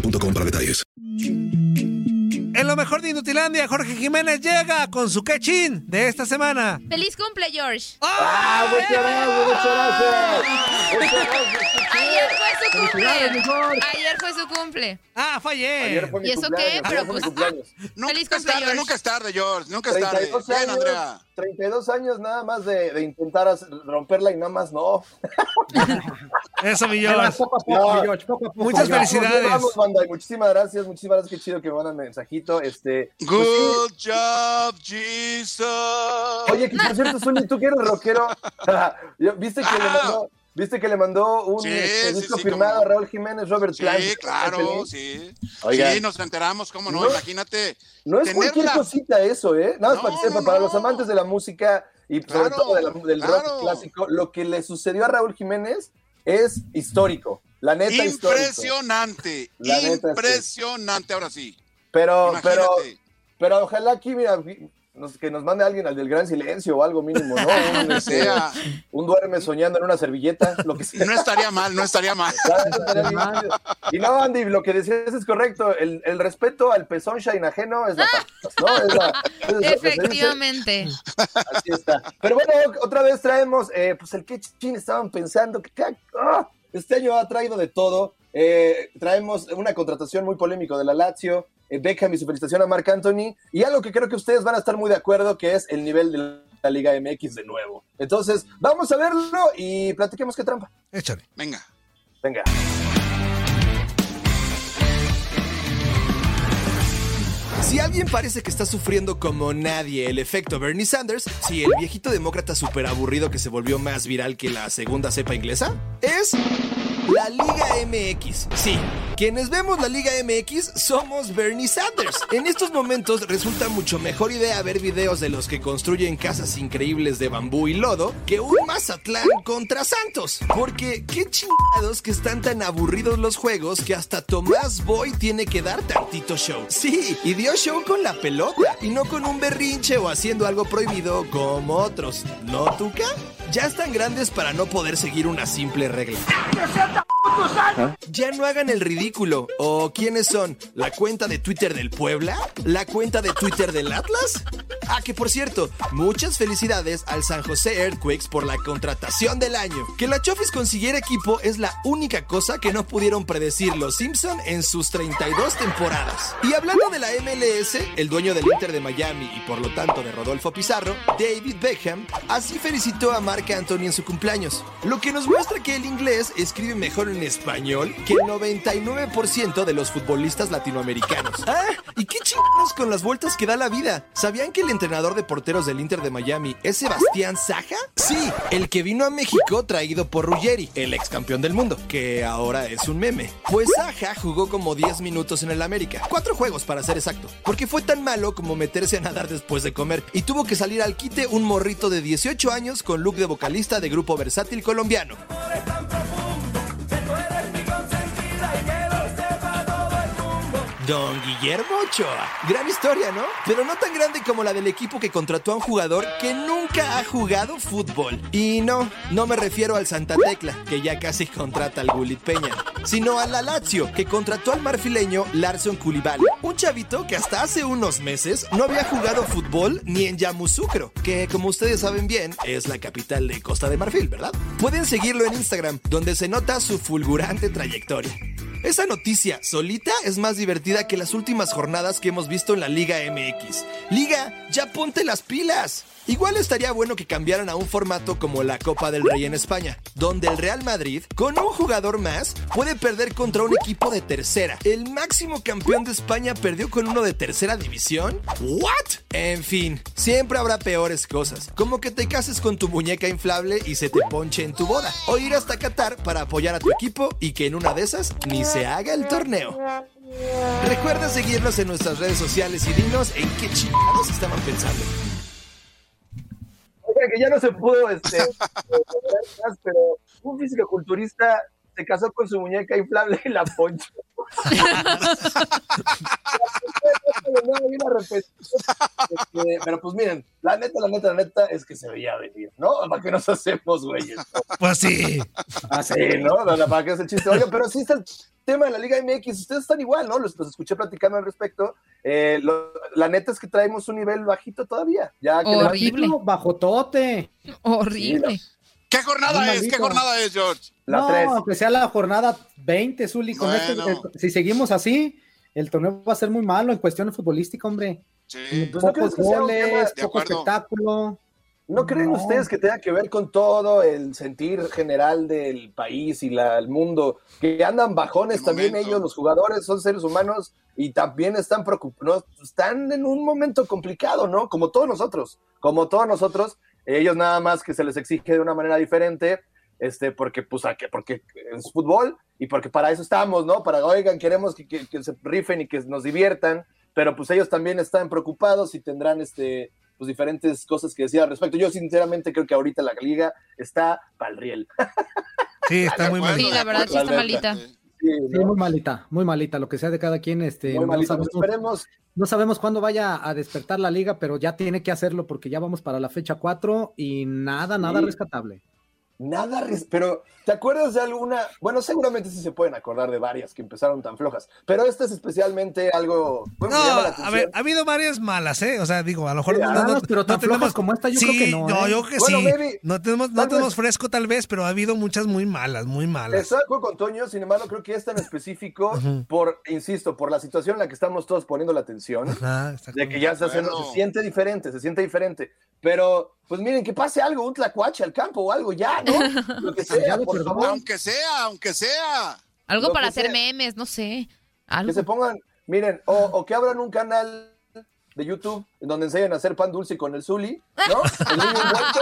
boostmobile.com para detalles. En lo mejor de Inutilandia, Jorge Jiménez llega con su quechín de esta semana. ¡Feliz cumple, George! ¡Ah, muchas gracias, muchas gracias! Ayer fue cumple. Ayer fue su cumple. Ah, fue ayer. ¿Y eso qué? Pero pues, Nunca feliz es tarde, nunca es tarde, George. Nunca es tarde. 32 Bien, años, Andrea. 32 años nada más de, de intentar romperla y nada más no. Eso, mi George. poco a poco, mi George, poco a poco. Muchas felicidades. Vamos, banda, muchísimas gracias, muchísimas gracias, qué chido que me mandan mensajito. Este, pues Good job, Jesus. Oye, que por cierto, Zuni, tú que eres rockero, ¿viste que le mandó, ¿viste que le mandó un Sí, este, sí, disco sí, firmado a Raúl Jiménez, Robert Sí, Plant? claro, sí. Oigan. Sí, nos enteramos, cómo no, No, imagínate. No es cualquier cosita eso, ¿eh? Nada más No, para que sepa, no, para no. los amantes de la música y sobre Claro, todo de la- del claro. rock clásico, lo que le sucedió a Raúl Jiménez es histórico. La neta. Impresionante, La neta, sí. impresionante, ahora sí. Pero, pero, pero ojalá aquí, mira, nos- que nos mande alguien al del gran silencio o algo mínimo, ¿no? Un, este, sea. un duerme soñando en una servilleta, lo que sea. No estaría mal, no estaría mal. Y no, Andy, lo que decías es correcto. El, el respeto al pezón shine ajeno es la paz, ¿no? Es la- es. Efectivamente. Así está. Pero bueno, otra vez traemos, eh, pues el que chin estaban pensando que que- ¡ah! este año ha traído de todo. Eh, traemos una contratación muy polémica de la Lazio, Beckham y su felicitación a Marc Anthony, y algo que creo que ustedes van a estar muy de acuerdo, que es el nivel de la Liga MX de nuevo. Entonces, vamos a verlo y platiquemos qué trampa. Échale. Venga. Venga. Si alguien parece que está sufriendo como nadie el efecto Bernie Sanders, si el viejito demócrata súper aburrido que se volvió más viral que la segunda cepa inglesa, es la Liga MX. Sí, quienes vemos la Liga MX somos Bernie Sanders. En estos momentos resulta mucho mejor idea ver videos de los que construyen casas increíbles de bambú y lodo que un Mazatlán contra Santos. Porque qué chingados que están tan aburridos los juegos que hasta Tomás Boy tiene que dar tantito show. Sí, y dio show con la pelota y no con un berrinche o haciendo algo prohibido como otros. ¿No, Tuca? Ya están grandes para no poder seguir una simple regla. Ya no hagan el ridículo. ¿O quiénes son? ¿La cuenta de Twitter del Puebla? ¿La cuenta de Twitter del Atlas? Ah, que por cierto, muchas felicidades al San José Earthquakes por la contratación del año. Que la Chofis consiguiera equipo es la única cosa que no pudieron predecir los Simpson en sus 32 temporadas. Y hablando de la MLS, el dueño del Inter de Miami y por lo tanto de Rodolfo Pizarro, David Beckham, así felicitó a Marc Anthony en su cumpleaños. Lo que nos muestra que el inglés escribe mejor en español que el 99% de los futbolistas latinoamericanos. Ah, ¿y qué chingados con las vueltas que da la vida? ¿Sabían que el entrenador de porteros del Inter de Miami es Sebastián Saja? Sí, el que vino a México traído por Ruggeri, el ex campeón del mundo, que ahora es un meme. Pues Saja jugó como 10 minutos en el América, cuatro juegos para ser exacto, porque fue tan malo como meterse a nadar después de comer y tuvo que salir al quite un morrito de 18 años con look de vocalista de grupo versátil colombiano. Don Guillermo Ochoa. Gran historia, ¿no? Pero no tan grande como la del equipo que contrató a un jugador que nunca ha jugado fútbol. Y no, no me refiero al Santa Tecla, que ya casi contrata al Gulit Peña, sino a la Lazio, que contrató al marfileño Larson Koulibaly, un chavito que hasta hace unos meses no había jugado fútbol ni en Yamoussoukro, que como ustedes saben bien, es la capital de Costa de Marfil, ¿verdad? Pueden seguirlo en Instagram, donde se nota su fulgurante trayectoria. Esa noticia solita es más divertida que las últimas jornadas que hemos visto en la Liga MX. Liga, ya ponte las pilas. Igual estaría bueno que cambiaran a un formato como la Copa del Rey en España, donde el Real Madrid, con un jugador más, puede perder contra un equipo de tercera. ¿El máximo campeón de España perdió con uno de tercera división? ¿What? En fin, siempre habrá peores cosas, como que te cases con tu muñeca inflable y se te ponche en tu boda, o ir hasta Qatar para apoyar a tu equipo y que en una de esas ni se haga el torneo. Recuerda seguirnos en nuestras redes sociales y dinos en qué chingados estaban pensando. Que ya no se pudo, este, pero un físico-culturista se casó con su muñeca inflable y la ponchó. Este, pero pues miren, la neta, la neta, la neta es que se veía venir, ¿no? ¿Para qué nos hacemos, güeyes? Pues sí. Así, ¿no? ¿Para qué es el chiste? Oiga, pero sí está tema de la Liga MX, ustedes están igual, ¿no? Los, los escuché platicando al respecto. Eh, lo- la neta es que traemos un nivel bajito todavía. Ya que Horrible. Bajo tote. Horrible. ¿Qué jornada es? ¿Qué jornada es, George? La no, tres. aunque sea la jornada 20, Zuli, con Bueno. este- eh, si seguimos así, el torneo va a ser muy malo en cuestión futbolística, hombre. Sí. ¿no Pocos que goles, poco acuerdo. espectáculo. ¿No creen No. ustedes que tenga que ver con todo el sentir general del país y la, el mundo? Que andan bajones El también momento. ellos, los jugadores, son seres humanos y también están preocupados, están en un momento complicado, ¿no? Como todos nosotros, como todos nosotros, ellos nada más que se les exige de una manera diferente, este, porque, pues, a que- porque es fútbol y porque para eso estamos, ¿no? Para, oigan, queremos que, que- que se rifen y que nos diviertan, pero pues ellos también están preocupados y tendrán, este, pues diferentes cosas que decir al respecto. Yo sinceramente creo que ahorita la liga está pa'l riel. Sí, está muy mal. Sí, la verdad sí está malita. Sí, Sí, muy malita, muy malita, lo que sea de cada quien. Este, muy no, malito. Pues sabemos, esperemos, no sabemos cuándo vaya a despertar la liga, pero ya tiene que hacerlo porque ya vamos para la fecha 4 y nada, nada Sí. rescatable. Nada, pero ¿te acuerdas de alguna? Bueno, seguramente sí se pueden acordar de varias que empezaron tan flojas, pero esta es especialmente algo... bueno, No, me llama la a ver, ha habido varias malas, ¿eh? O sea, digo, a lo mejor Sí, no, ah, no- no- pero tan no tenemos- flojas como esta, yo sí, creo que no, No, ¿eh? yo creo que Bueno, sí. maybe, no tenemos, no tenemos vez- fresco tal vez, pero ha habido muchas muy malas, muy malas. Estoy de acuerdo con Toño, sin embargo, creo que esta en específico, por, insisto, por la situación en la que estamos todos poniendo la atención, Ajá, está de que ya se, hace- Bueno. se siente diferente, se siente diferente. Pero, pues miren, que pase algo, un tlacuache al campo o algo, ya, ¿no? Lo que sea, de por perdón. favor. Aunque sea, aunque sea. Algo Lo para hacer sea. memes, no sé. Que se pongan, miren, o, o que abran un canal de YouTube en donde enseñan a hacer pan dulce con el Zuli, ¿no? El niño envuelto,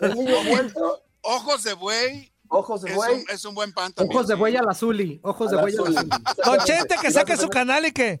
el niño envuelto, Ojos de buey ojos de es buey. un, es un buen pan también. Ojos de buey a la Zuli, ojos de a buey a la Zuli. Don Chente, que saque su canal y que.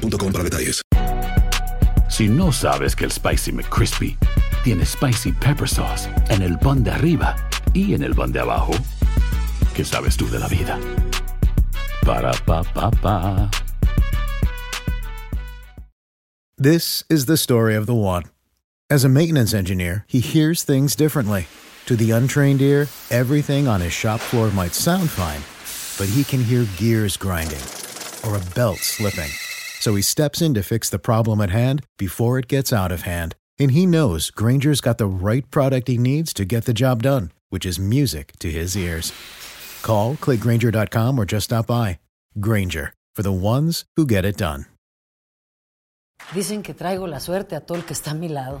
boostmobile.com para detalles. Si no sabes que el Spicy McCrispy tiene Spicy Pepper Sauce en el pan de arriba y en el pan de abajo, ¿qué sabes tú de la vida? Para, pa, pa, pa. This is the story of the one. As a maintenance engineer, he hears things differently. To the untrained ear, everything on his shop floor might sound fine, but he can hear gears grinding or a belt slipping. So he steps in to fix the problem at hand before it gets out of hand. And he knows Granger's got the right product he needs to get the job done, which is music to his ears. Call, clickgranger.com, or just stop by. Granger, for the ones who get it done. Dicen que traigo la suerte a todo el que está a mi lado.